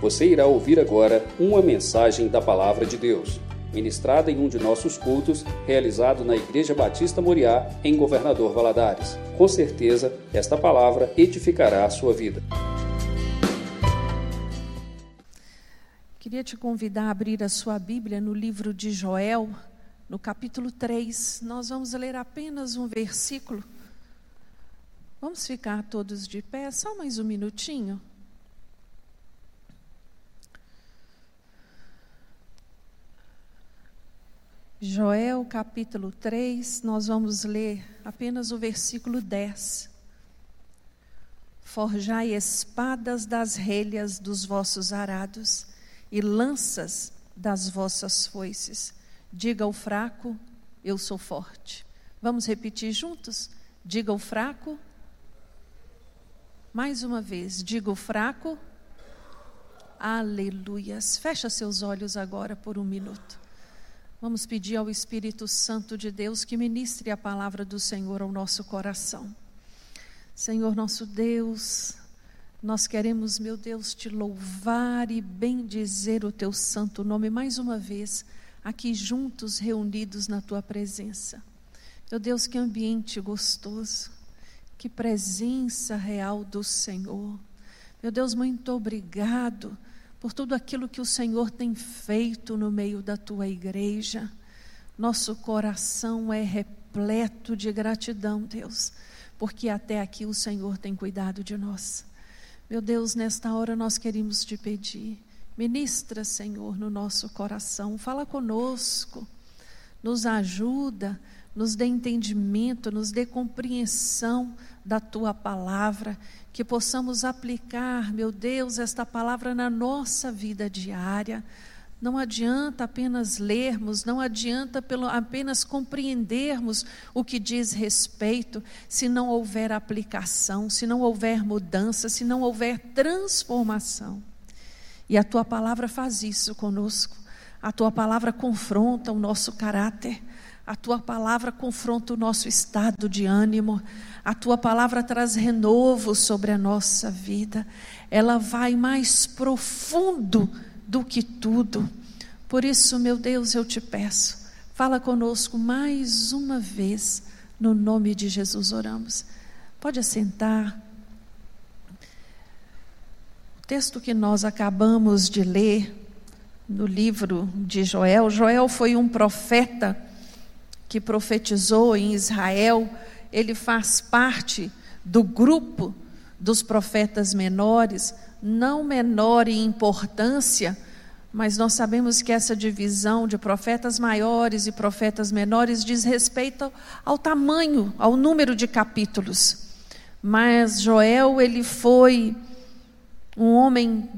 Você irá ouvir agora uma mensagem da Palavra de Deus, ministrada em um de nossos cultos, realizado na Igreja Batista Moriá, em Governador Valadares. Com certeza, esta palavra edificará a sua vida. Queria te convidar a abrir a sua Bíblia no livro de Joel, no capítulo 3. Nós vamos ler apenas um versículo. Vamos ficar todos de pé, só mais um minutinho. Joel capítulo 3, nós vamos ler apenas o versículo 10. Forjai espadas das relhas dos vossos arados e lanças das vossas foices. Diga ao fraco, eu sou forte. Vamos repetir juntos? Diga ao fraco. Mais uma vez, diga ao fraco. Aleluias. Fecha seus olhos agora por um minuto. Vamos pedir ao Espírito Santo de Deus que ministre a palavra do Senhor ao nosso coração. Senhor nosso Deus, nós queremos, meu Deus, te louvar e bendizer o teu santo nome mais uma vez, aqui juntos, reunidos na tua presença. Meu Deus, que ambiente gostoso, que presença real do Senhor. Meu Deus, muito obrigado por tudo aquilo que o Senhor tem feito no meio da tua igreja. Nosso coração é repleto de gratidão, Deus, porque até aqui o Senhor tem cuidado de nós. Meu Deus, nesta hora nós queremos te pedir, ministra, Senhor, no nosso coração, fala conosco, nos ajuda, nos dê entendimento, nos dê compreensão da tua palavra, que possamos aplicar, meu Deus, esta palavra na nossa vida diária. Não adianta apenas lermos, não adianta apenas compreendermos o que diz respeito, se não houver aplicação, se não houver mudança, se não houver transformação. E a tua palavra faz isso conosco. A tua palavra confronta o nosso caráter. A tua palavra confronta o nosso estado de ânimo. A tua palavra traz renovo sobre a nossa vida. Ela vai mais profundo do que tudo. Por isso, meu Deus, eu te peço, fala conosco mais uma vez. No nome de Jesus oramos. Pode assentar. O texto que nós acabamos de ler no livro de Joel, Joel foi um profeta que profetizou em Israel, ele faz parte do grupo dos profetas menores, não menor em importância, mas nós sabemos que essa divisão de profetas maiores e profetas menores diz respeito ao tamanho, ao número de capítulos. Mas Joel, ele foi um homem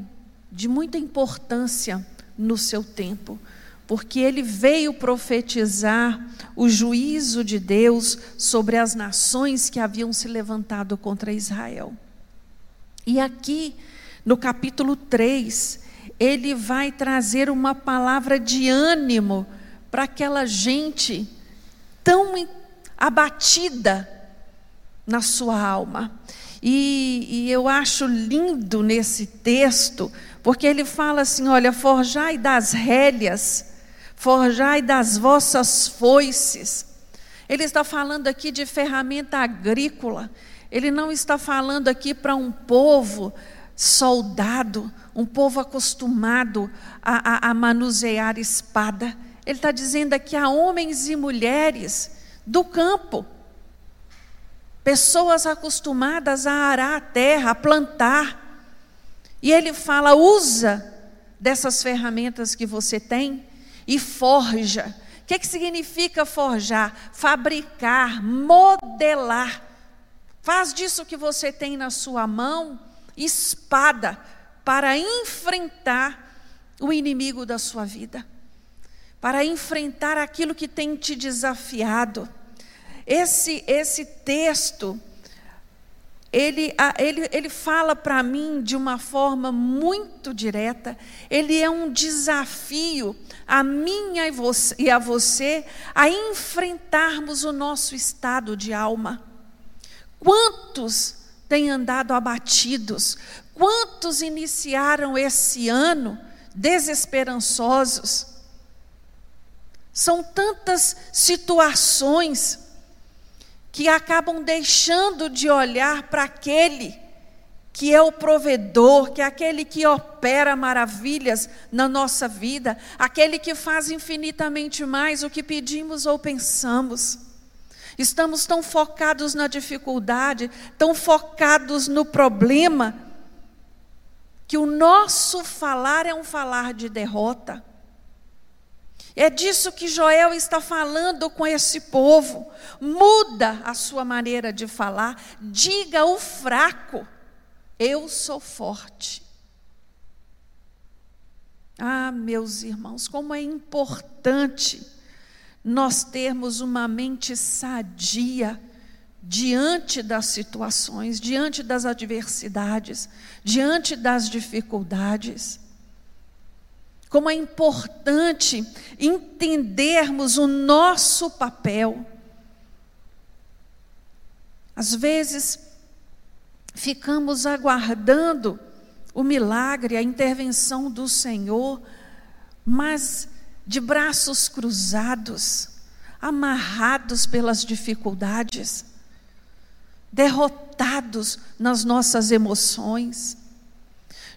de muita importância no seu tempo porque ele veio profetizar o juízo de Deus sobre as nações que haviam se levantado contra Israel. E aqui, no capítulo 3, ele vai trazer uma palavra de ânimo para aquela gente tão abatida na sua alma. E, e, eu acho lindo nesse texto, porque ele fala assim: olha, forjai das rélias forjai das vossas foices. Ele está falando aqui de ferramenta agrícola. Ele não está falando aqui para um povo soldado, um povo acostumado a, a, a manusear espada. Ele está dizendo aqui a homens e mulheres do campo, pessoas acostumadas a arar a terra, a plantar. E ele fala: usa dessas ferramentas que você tem e forja. O que, que significa forjar? Fabricar, modelar. Faz disso que você tem na sua mão espada para enfrentar o inimigo da sua vida, para enfrentar aquilo que tem te desafiado. Esse, esse texto ele, ele, ele fala para mim de uma forma muito direta, ele é um desafio a mim e, e a você a enfrentarmos o nosso estado de alma. Quantos têm andado abatidos? Quantos iniciaram esse ano desesperançosos? São tantas situações que acabam deixando de olhar para aquele que é o provedor, que é aquele que opera maravilhas na nossa vida, aquele que faz infinitamente mais o que pedimos ou pensamos. Estamos tão focados na dificuldade, tão focados no problema, que o nosso falar é um falar de derrota. É disso que Joel está falando com esse povo. Muda a sua maneira de falar, diga o fraco eu sou forte. Ah, meus irmãos, como é importante nós termos uma mente sadia diante das situações, diante das adversidades, diante das dificuldades. Como é importante entendermos o nosso papel. Às vezes, ficamos aguardando o milagre, a intervenção do Senhor, mas de braços cruzados, amarrados pelas dificuldades, derrotados nas nossas emoções.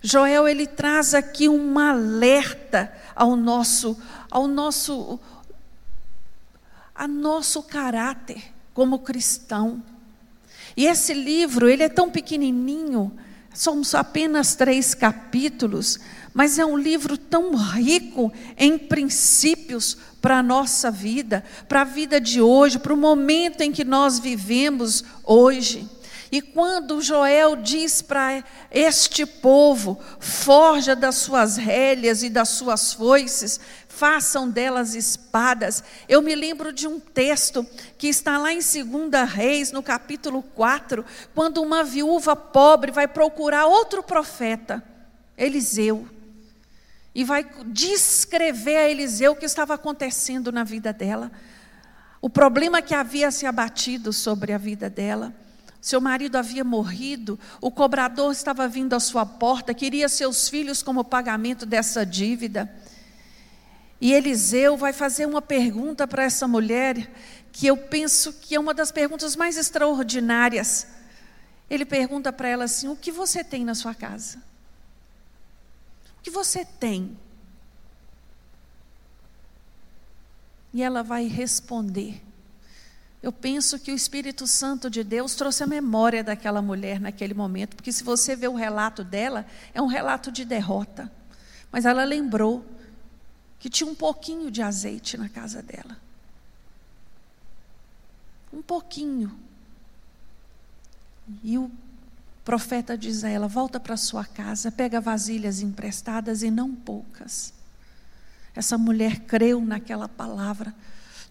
Joel ele traz aqui um alerta ao nosso ao nosso a nosso caráter como cristão. E esse livro, ele é tão pequenininho, são apenas três capítulos, mas é um livro tão rico em princípios para a nossa vida, para a vida de hoje, para o momento em que nós vivemos hoje. E quando Joel diz para este povo: forja das suas rélias e das suas foices, façam delas espadas. Eu me lembro de um texto que está lá em 2 Reis, no capítulo 4, quando uma viúva pobre vai procurar outro profeta, Eliseu, e vai descrever a Eliseu o que estava acontecendo na vida dela, o problema que havia se abatido sobre a vida dela. Seu marido havia morrido, o cobrador estava vindo à sua porta, queria seus filhos como pagamento dessa dívida. E Eliseu vai fazer uma pergunta para essa mulher, que eu penso que é uma das perguntas mais extraordinárias. Ele pergunta para ela assim: O que você tem na sua casa? O que você tem? E ela vai responder. Eu penso que o Espírito Santo de Deus trouxe a memória daquela mulher naquele momento, porque se você vê o relato dela, é um relato de derrota. Mas ela lembrou que tinha um pouquinho de azeite na casa dela. Um pouquinho. E o profeta diz a ela: volta para sua casa, pega vasilhas emprestadas e não poucas. Essa mulher creu naquela palavra,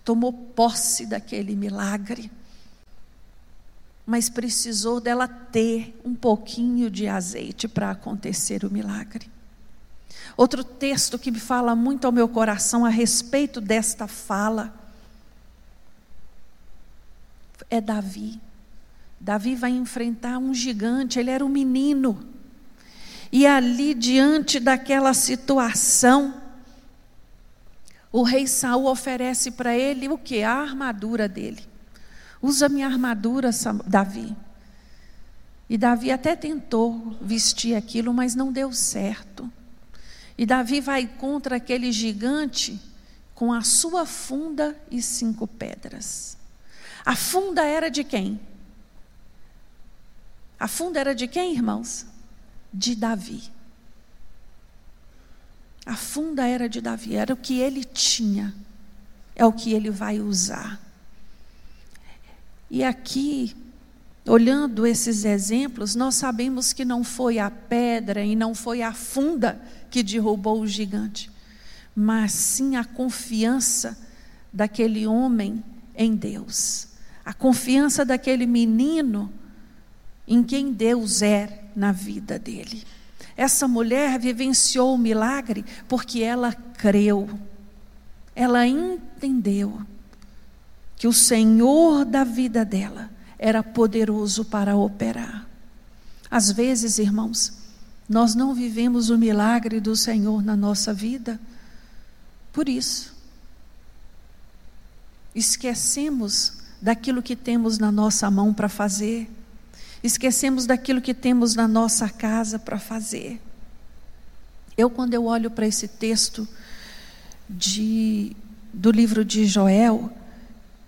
tomou posse daquele milagre, mas precisou dela ter um pouquinho de azeite para acontecer o milagre. Outro texto que me fala muito ao meu coração a respeito desta fala é Davi. Davi vai enfrentar um gigante, ele era um menino. E ali, diante daquela situação, o rei Saul oferece para ele o que? A armadura dele. Usa minha armadura, Davi. E Davi até tentou vestir aquilo, mas não deu certo. E Davi vai contra aquele gigante com a sua funda e cinco pedras. A funda era de quem? A funda era de quem, irmãos? De Davi. A funda era de Davi, era o que ele tinha, é o que ele vai usar. E aqui Olhando esses exemplos, nós sabemos que não foi a pedra e não foi a funda que derrubou o gigante, mas sim a confiança daquele homem em Deus, a confiança daquele menino em quem Deus é na vida dele. Essa mulher vivenciou o milagre porque ela creu, ela entendeu que o Senhor da vida dela era poderoso para operar. Às vezes, irmãos, nós não vivemos o milagre do Senhor na nossa vida por isso. Esquecemos daquilo que temos na nossa mão para fazer, esquecemos daquilo que temos na nossa casa para fazer. Eu, quando eu olho para esse texto de, do livro de Joel,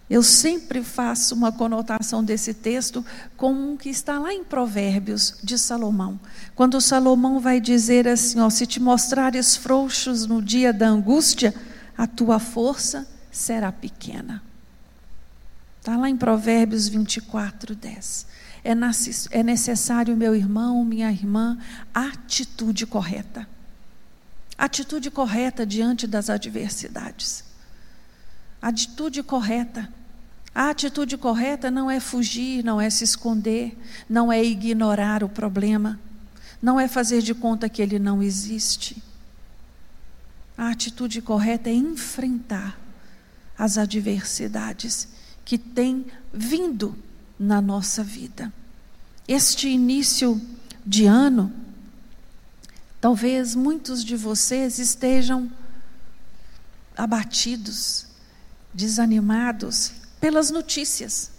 eu sempre faço uma conotação desse texto com um que está lá em Provérbios de Salomão. Quando Salomão vai dizer assim: ó, se te mostrares frouxos no dia da angústia, a tua força será pequena. Está lá em Provérbios 24, 10. É, é necessário, meu irmão, minha irmã, atitude correta. Atitude correta diante das adversidades. Atitude correta. A atitude correta não é fugir, não é se esconder, não é ignorar o problema, não é fazer de conta que ele não existe. A atitude correta é enfrentar as adversidades que têm vindo na nossa vida. Este início de ano, talvez muitos de vocês estejam abatidos, desanimados pelas notícias,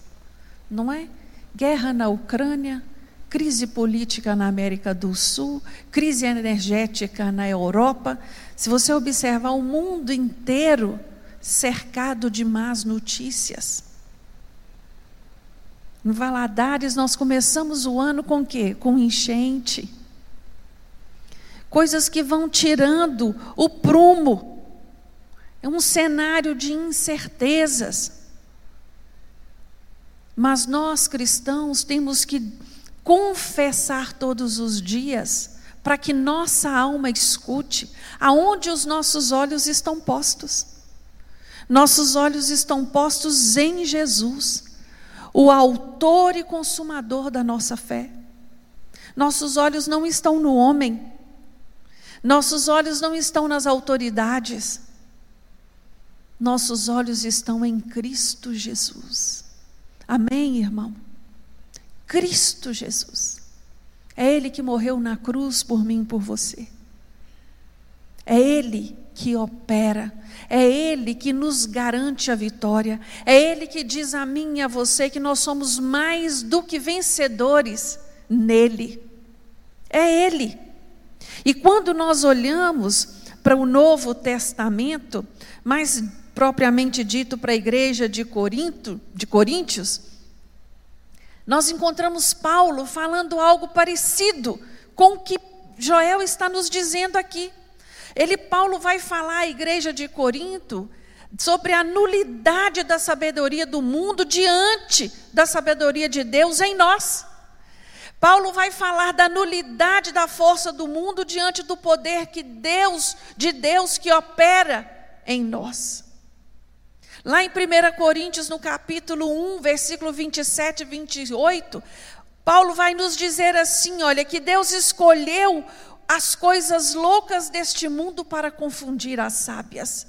não é? Guerra na Ucrânia, crise política na América do Sul, crise energética na Europa. Se você observar o mundo inteiro cercado de más notícias. Em Valadares nós começamos o ano com quê? Com enchente. Coisas que vão tirando o prumo é um cenário de incertezas. Mas nós cristãos temos que confessar todos os dias para que nossa alma escute aonde os nossos olhos estão postos. Nossos olhos estão postos em Jesus, o autor e consumador da nossa fé. Nossos olhos não estão no homem. Nossos olhos não estão nas autoridades. Nossos olhos estão em Cristo Jesus. Amém, irmão? Cristo Jesus. É Ele que morreu na cruz por mim e por você. É Ele que opera. É Ele que nos garante a vitória. É Ele que diz a mim e a você que nós somos mais do que vencedores nele. É Ele. E quando nós olhamos para o Novo Testamento, mais propriamente dito para a igreja de Corinto, de Coríntios, nós encontramos Paulo falando algo parecido com o que Joel está nos dizendo aqui. Ele, Paulo, vai falar à igreja de Corinto sobre a nulidade da sabedoria do mundo diante da sabedoria de Deus em nós. Paulo vai falar da nulidade da força do mundo diante do poder que Deus, de Deus que opera em nós. Lá em 1 Coríntios, no capítulo 1, versículo 27 e 28, Paulo vai nos dizer assim: olha, que Deus escolheu as coisas loucas deste mundo para confundir as sábias.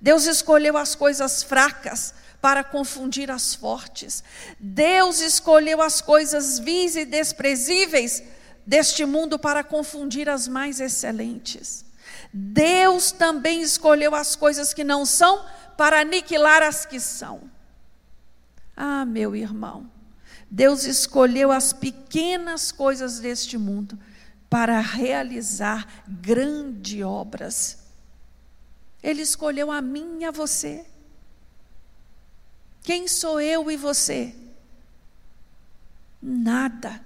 Deus escolheu as coisas fracas para confundir as fortes. Deus escolheu as coisas vis e desprezíveis deste mundo para confundir as mais excelentes. Deus também escolheu as coisas que não são para aniquilar as que são. Ah, meu irmão, Deus escolheu as pequenas coisas deste mundo para realizar grandes obras. Ele escolheu a mim e a você. Quem sou eu e você? Nada.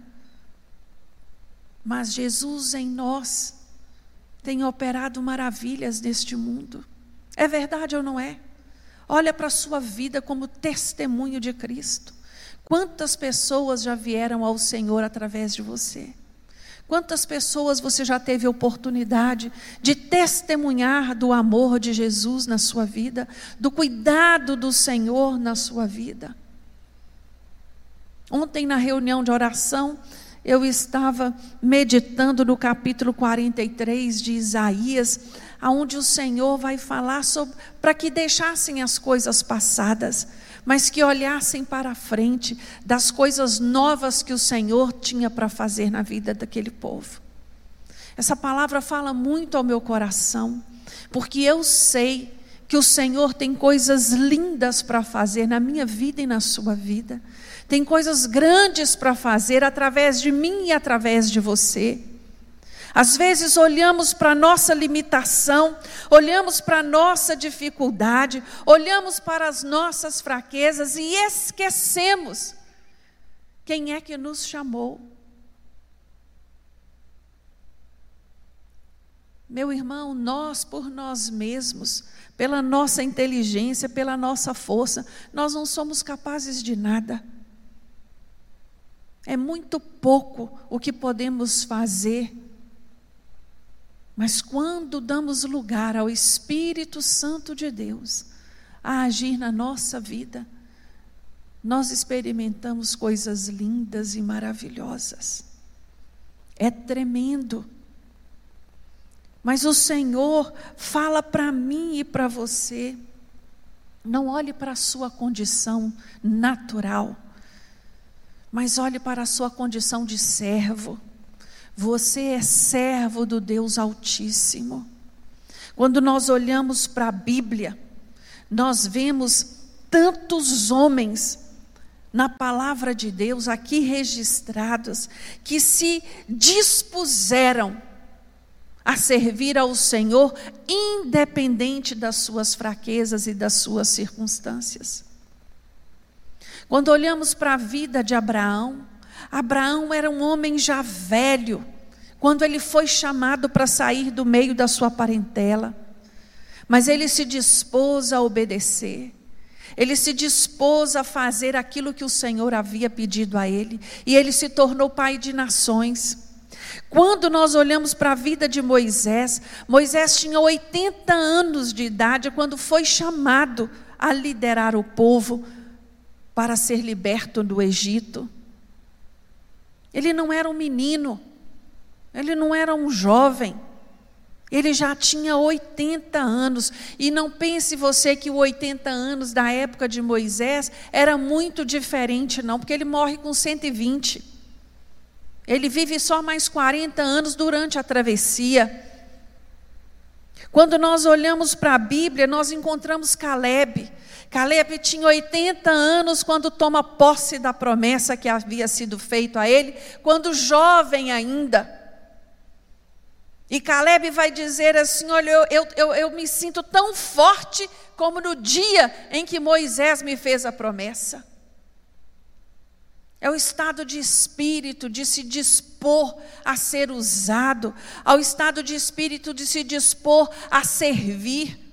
Mas Jesus em nós tem operado maravilhas neste mundo. É verdade ou não é? Olha para a sua vida como testemunho de Cristo. Quantas pessoas já vieram ao Senhor através de você? Quantas pessoas você já teve oportunidade de testemunhar do amor de Jesus na sua vida, do cuidado do Senhor na sua vida? Ontem, na reunião de oração, eu estava meditando no capítulo 43 de Isaías, aonde o Senhor vai falar sobre para que deixassem as coisas passadas, mas que olhassem para a frente das coisas novas que o Senhor tinha para fazer na vida daquele povo. Essa palavra fala muito ao meu coração, porque eu sei que o Senhor tem coisas lindas para fazer na minha vida e na sua vida. Tem coisas grandes para fazer através de mim e através de você. Às vezes olhamos para a nossa limitação, olhamos para a nossa dificuldade, olhamos para as nossas fraquezas e esquecemos quem é que nos chamou. Meu irmão, nós por nós mesmos, pela nossa inteligência, pela nossa força, nós não somos capazes de nada. É muito pouco o que podemos fazer mas quando damos lugar ao Espírito Santo de Deus a agir na nossa vida, nós experimentamos coisas lindas e maravilhosas. É tremendo. Mas o Senhor fala para mim e para você. Não olhe para a sua condição natural, mas olhe para a sua condição de servo você é servo do Deus Altíssimo. Quando nós olhamos para a Bíblia, nós vemos tantos homens na palavra de Deus aqui registrados que se dispuseram a servir ao Senhor, independente das suas fraquezas e das suas circunstâncias. Quando olhamos para a vida de Abraão, Abraão era um homem já velho, quando ele foi chamado para sair do meio da sua parentela, mas ele se dispôs a obedecer. Ele se dispôs a fazer aquilo que o Senhor havia pedido a ele, e ele se tornou pai de nações. Quando nós olhamos para a vida de Moisés, Moisés tinha 80 anos de idade quando foi chamado a liderar o povo para ser liberto do Egito. Ele não era um menino, ele não era um jovem, ele já tinha 80 anos. E não pense você que os 80 anos da época de Moisés era muito diferente, não, porque ele morre com 120. Ele vive só mais 40 anos durante a travessia. Quando nós olhamos para a Bíblia, nós encontramos Caleb. Caleb tinha 80 anos quando toma posse da promessa que havia sido feita a ele, quando jovem ainda. E Caleb vai dizer assim: Olha, eu, eu, eu, me sinto tão forte como no dia em que Moisés me fez a promessa. É o estado de espírito de se dispor a ser usado, ao estado de espírito de se dispor a servir.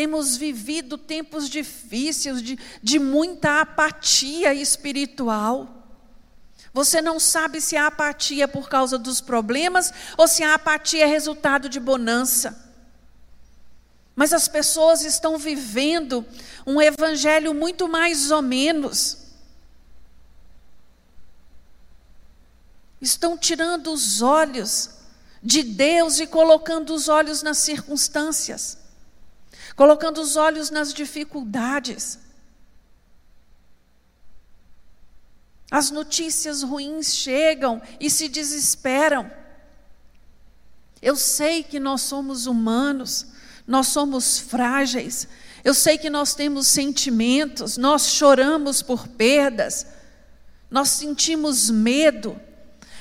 Temos vivido tempos difíceis, de, de muita apatia espiritual. Você não sabe se a apatia é por causa dos problemas ou se a apatia é resultado de bonança. Mas as pessoas estão vivendo um evangelho muito mais ou menos. Estão tirando os olhos de Deus e colocando os olhos nas circunstâncias colocando os olhos nas dificuldades. As notícias ruins chegam e se desesperam. Eu sei que nós somos humanos, nós somos frágeis, eu sei que nós temos sentimentos, nós choramos por perdas, nós sentimos medo,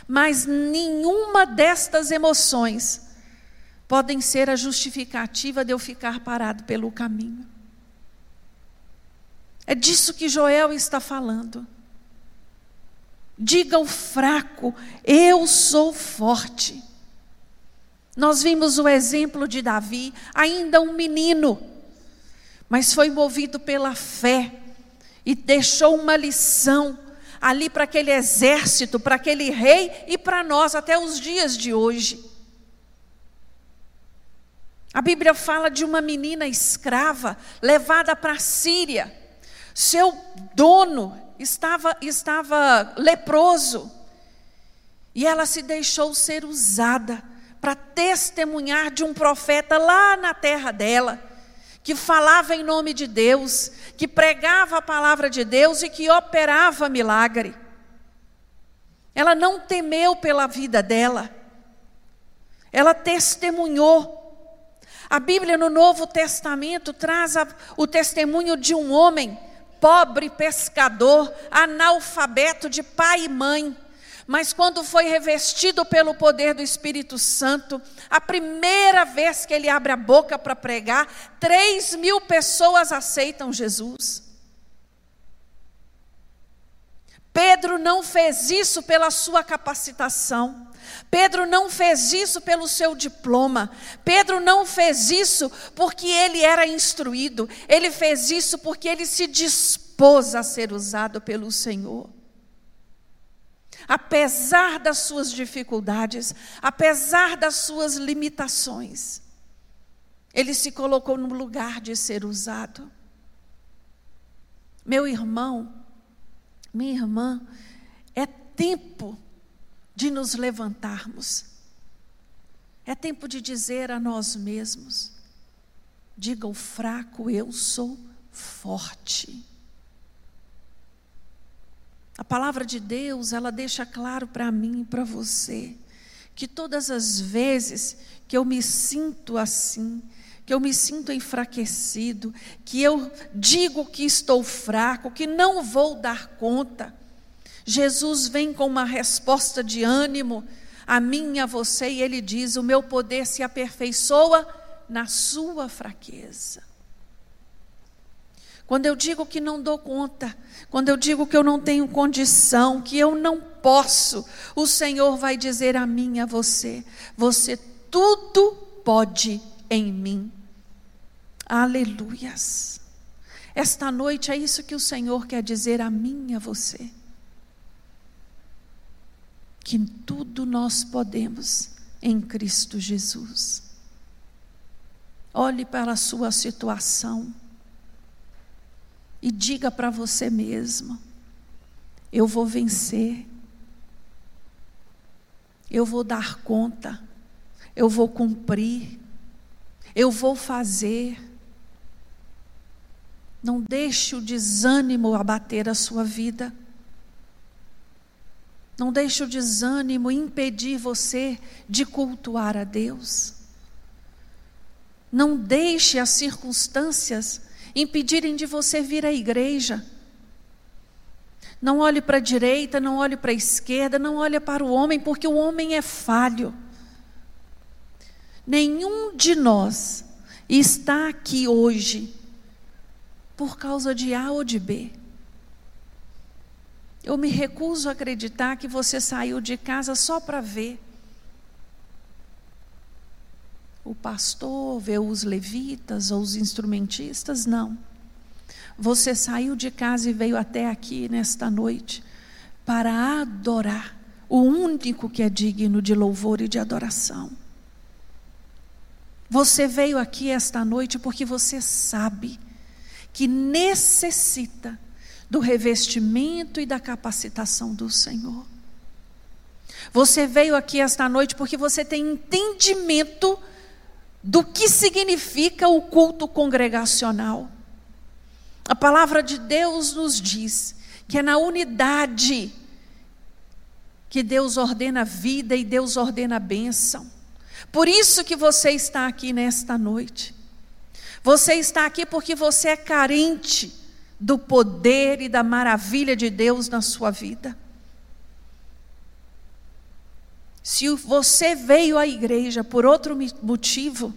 mas nenhuma destas emoções podem ser a justificativa de eu ficar parado pelo caminho. É disso que Joel está falando. Diga ao fraco, eu sou forte. Nós vimos o exemplo de Davi, ainda um menino, mas foi movido pela fé e deixou uma lição ali para aquele exército, para aquele rei e para nós até os dias de hoje. A Bíblia fala de uma menina escrava levada para a Síria. Seu dono estava, estava leproso. E ela se deixou ser usada para testemunhar de um profeta lá na terra dela, que falava em nome de Deus, que pregava a palavra de Deus e que operava milagre. Ela não temeu pela vida dela, ela testemunhou. A Bíblia no Novo Testamento traz a, o testemunho de um homem pobre pescador, analfabeto de pai e mãe mas quando foi revestido pelo poder do Espírito Santo, a primeira vez que ele abre a boca para pregar, três mil pessoas aceitam Jesus. Pedro não fez isso pela sua capacitação. Pedro não fez isso pelo seu diploma. Pedro não fez isso porque ele era instruído. Ele fez isso porque ele se dispôs a ser usado pelo Senhor apesar das suas dificuldades, apesar das suas limitações, ele se colocou no lugar de ser usado. Meu irmão, minha irmã, é tempo de nos levantarmos. É tempo de dizer a nós mesmos: diga o fraco, eu sou forte. A palavra de Deus, ela deixa claro para mim e para você que todas as vezes que eu me sinto assim, que eu me sinto enfraquecido, que eu digo que estou fraco, que não vou dar conta, Jesus vem com uma resposta de ânimo a mim e a você, e ele diz: O meu poder se aperfeiçoa na sua fraqueza. Quando eu digo que não dou conta, quando eu digo que eu não tenho condição, que eu não posso, o Senhor vai dizer a mim e a você: você tudo pode em mim. Aleluias. Esta noite é isso que o Senhor quer dizer a mim e a você. Que tudo nós podemos em Cristo Jesus. Olhe para a sua situação e diga para você mesmo: eu vou vencer, eu vou dar conta, eu vou cumprir, eu vou fazer. Não deixe o desânimo abater a sua vida. Não deixe o desânimo impedir você de cultuar a Deus. Não deixe as circunstâncias impedirem de você vir à igreja. Não olhe para a direita, não olhe para a esquerda, não olhe para o homem, porque o homem é falho. Nenhum de nós está aqui hoje por causa de A ou de B. Eu me recuso a acreditar que você saiu de casa só para ver o pastor, ver os levitas ou os instrumentistas, não. Você saiu de casa e veio até aqui nesta noite para adorar o único que é digno de louvor e de adoração. Você veio aqui esta noite porque você sabe que necessita do revestimento e da capacitação do Senhor. Você veio aqui esta noite porque você tem entendimento do que significa o culto congregacional. A palavra de Deus nos diz que é na unidade que Deus ordena a vida e Deus ordena a bênção. Por isso que você está aqui nesta noite. Você está aqui porque você é carente do poder e da maravilha de Deus na sua vida. Se você veio à igreja por outro motivo,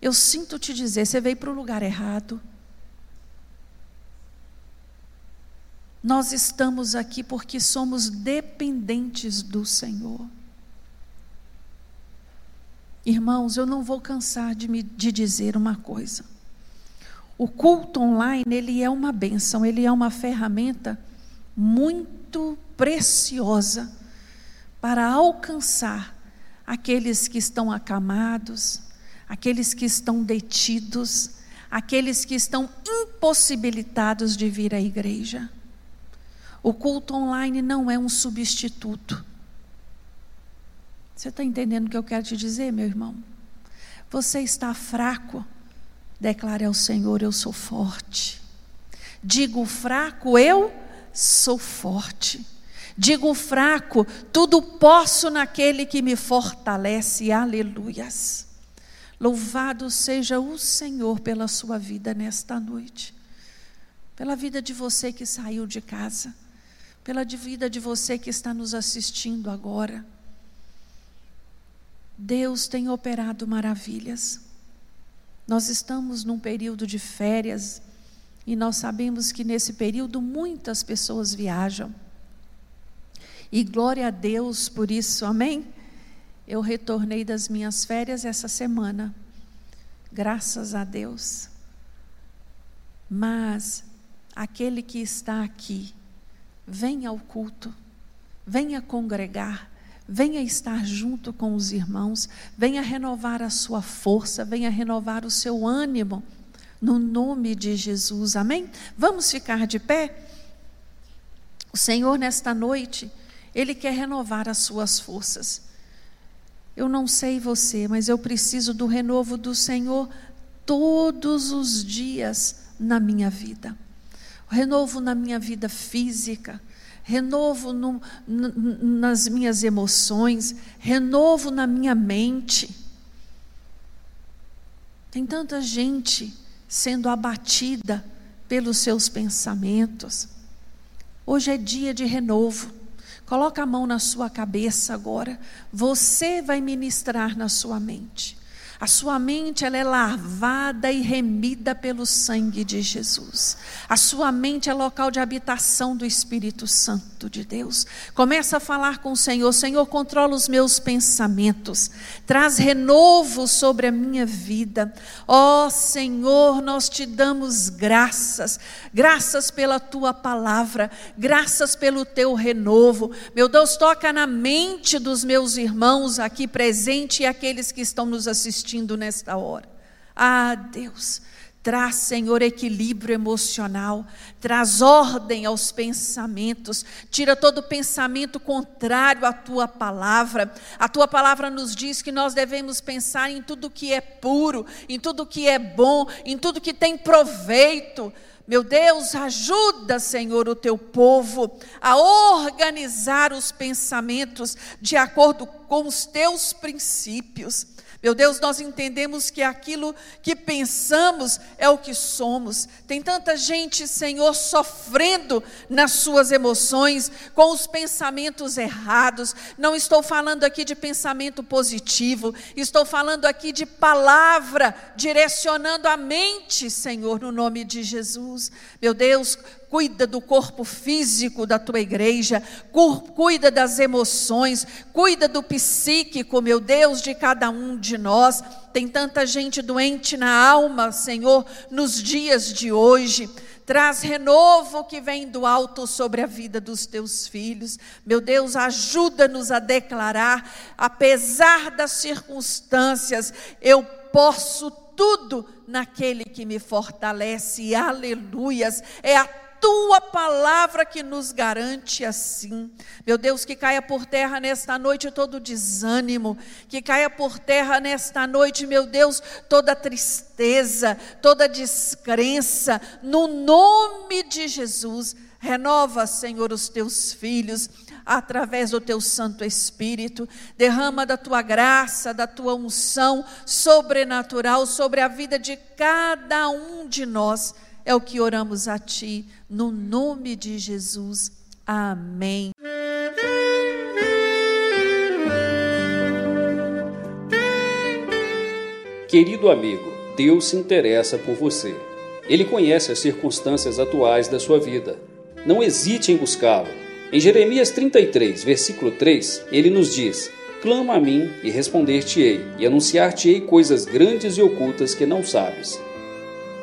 eu sinto te dizer, você veio para o lugar errado. Nós estamos aqui porque somos dependentes do Senhor. Irmãos, eu não vou cansar de, me, de dizer uma coisa. O culto online, ele é uma benção, ele é uma ferramenta muito preciosa para alcançar aqueles que estão acamados, aqueles que estão detidos, aqueles que estão impossibilitados de vir à igreja. O culto online não é um substituto. Você está entendendo o que eu quero te dizer, meu irmão? Você está fraco Declare ao Senhor: Eu sou forte. Digo fraco, eu sou forte. Digo fraco, tudo posso naquele que me fortalece. Aleluias. Louvado seja o Senhor pela sua vida nesta noite. Pela vida de você que saiu de casa. Pela vida de você que está nos assistindo agora. Deus tem operado maravilhas. Nós estamos num período de férias e nós sabemos que nesse período muitas pessoas viajam. E glória a Deus por isso, amém? Eu retornei das minhas férias essa semana, graças a Deus. Mas aquele que está aqui, venha ao culto, venha congregar, venha estar junto com os irmãos, venha renovar a sua força, venha renovar o seu ânimo, no nome de Jesus, amém? Vamos ficar de pé? O Senhor, nesta noite, ele quer renovar as suas forças. Eu não sei você, mas eu preciso do renovo do Senhor todos os dias na minha vida. Renovo na minha vida física, renovo no, nas minhas emoções, renovo na minha mente. Tem tanta gente sendo abatida pelos seus pensamentos. Hoje é dia de renovo. Coloca a mão na sua cabeça agora. Você vai ministrar na sua mente. A sua mente ela é lavada e remida pelo sangue de Jesus. A sua mente é local de habitação do Espírito Santo de Deus. Começa a falar com o Senhor. Senhor, controla os meus pensamentos. Traz renovo sobre a minha vida. Ó oh, Senhor, nós te damos graças. Graças pela tua palavra. Graças pelo teu renovo. Meu Deus, toca na mente dos meus irmãos aqui presentes e aqueles que estão nos assistindo nesta hora. Ah, Deus, traz, Senhor, equilíbrio emocional, traz ordem aos pensamentos, tira todo pensamento contrário à tua palavra. A tua palavra nos diz que nós devemos pensar em tudo que é puro, em tudo que é bom, em tudo que tem proveito. Meu Deus, ajuda, Senhor, o teu povo a organizar os pensamentos de acordo com os teus princípios. Meu Deus, nós entendemos que aquilo que pensamos é o que somos. Tem tanta gente, Senhor, sofrendo nas suas emoções, com os pensamentos errados. Não estou falando aqui de pensamento positivo, estou falando aqui de palavra direcionando a mente, Senhor, no nome de Jesus. Meu Deus, cuida do corpo físico da tua igreja, cuida das emoções, cuida do psíquico, meu Deus, de cada um de nós. Tem tanta gente doente na alma, Senhor, nos dias de hoje. Traz renovo que vem do alto sobre a vida dos teus filhos. Meu Deus, ajuda-nos a declarar, apesar das circunstâncias, eu posso tudo naquele que me fortalece. Aleluias. É a tua palavra que nos garante assim. Meu Deus, que caia por terra nesta noite todo desânimo, que caia por terra nesta noite, meu Deus, toda tristeza, toda descrença, no nome de Jesus. Renova, Senhor, os teus filhos através do teu Santo Espírito. Derrama da tua graça, da tua unção sobrenatural sobre a vida de cada um de nós é o que oramos a Ti, no nome de Jesus. Amém. Querido amigo, Deus se interessa por você. Ele conhece as circunstâncias atuais da sua vida. Não hesite em buscá-lo. Em Jeremias 33, versículo 3, ele nos diz: Clama a mim e responder-te-ei, e anunciar-te-ei coisas grandes e ocultas que não sabes.